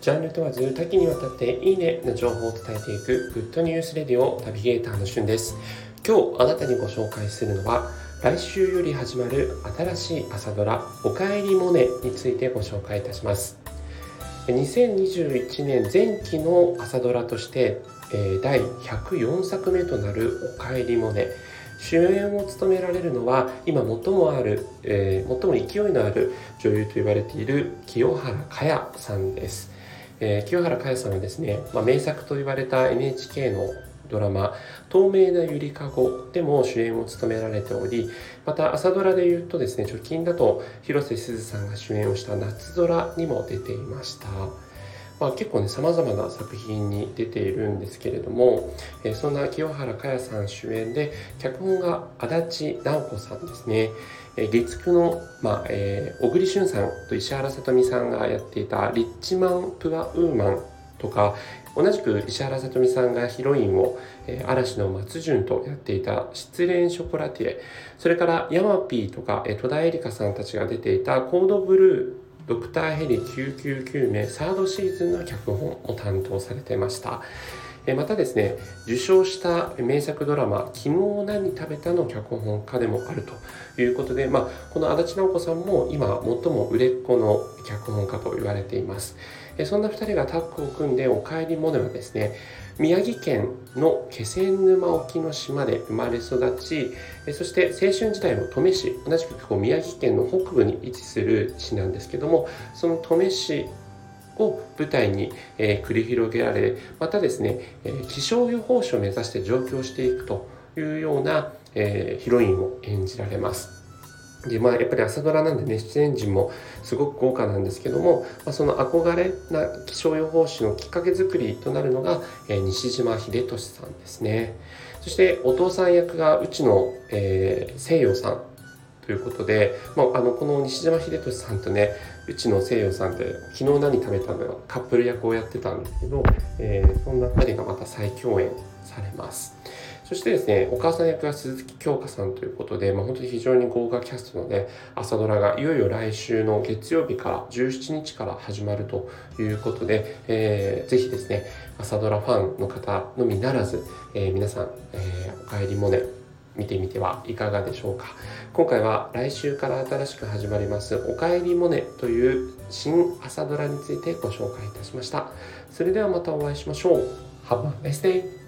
ジャンル問わず多岐にわたっていいねの情報を伝えていくグッドニュースレディオナビゲーターのしゅんです。今日あなたにご紹介するのは来週より始まる新しい朝ドラおかえりモネについてご紹介いたします。2021年前期の朝ドラとして第104作目となるおかえりモネ主演を務められるのは今最もある、えー、最も勢いのある女優と言われている清原果耶さんです、えー、清原果耶さんはですね、まあ、名作と言われた NHK のドラマ「透明なゆりかご」でも主演を務められておりまた朝ドラで言うとですね直近だと広瀬すずさんが主演をした「夏空」にも出ていました。まあ、結構ね様々な作品に出ているんですけれども、えー、そんな清原果耶さん主演で脚本が足立直子さんですね、えー、月9の、まあえー、小栗旬さんと石原さとみさんがやっていた「リッチマン・プア・ウーマン」とか同じく石原さとみさんがヒロインを、えー、嵐の松潤とやっていた「失恋ショコラティエ」それからヤマピーとか、えー、戸田恵梨香さんたちが出ていた「コードブルー」ドクターヘリ999名サードシーズンの脚本を担当されてました。またですね、受賞した名作ドラマ、昨日何食べたの脚本家でもあるということで、まあ、この足立直子さんも今最も売れっ子の脚本家と言われています。そんな2人がタッグを組んで「おかえりモネ」はですね宮城県の気仙沼沖の島で生まれ育ちそして青春時代の登米市同じくこう宮城県の北部に位置する市なんですけどもその登米市を舞台に、え、繰り広げられまたですね、え、気象予報士を目指して上京していくというような、え、ヒロインを演じられます。でまあやっぱり朝ドラなんでね出演陣もすごく豪華なんですけども、まあ、その憧れな気象予報士のきっかけ作りとなるのが、えー、西島秀俊さんですねそしてお父さん役がうちの、えー、西洋さんということで、まあ、あのこの西島秀俊さんとねうちの西洋さんって昨日何食べたのよカップル役をやってたんですけど、えー、そんな2人がまた再共演されます。そしてですね、お母さん役は鈴木京香さんということで、まあ、本当に非常に豪華キャストのね、朝ドラがいよいよ来週の月曜日から17日から始まるということで、えー、ぜひですね、朝ドラファンの方のみならず、えー、皆さん、えー、おかえりモネ、見てみてはいかがでしょうか。今回は来週から新しく始まります「おかえりモネ」という新朝ドラについてご紹介いたしました。それではまたお会いしましょう。Have a nice day!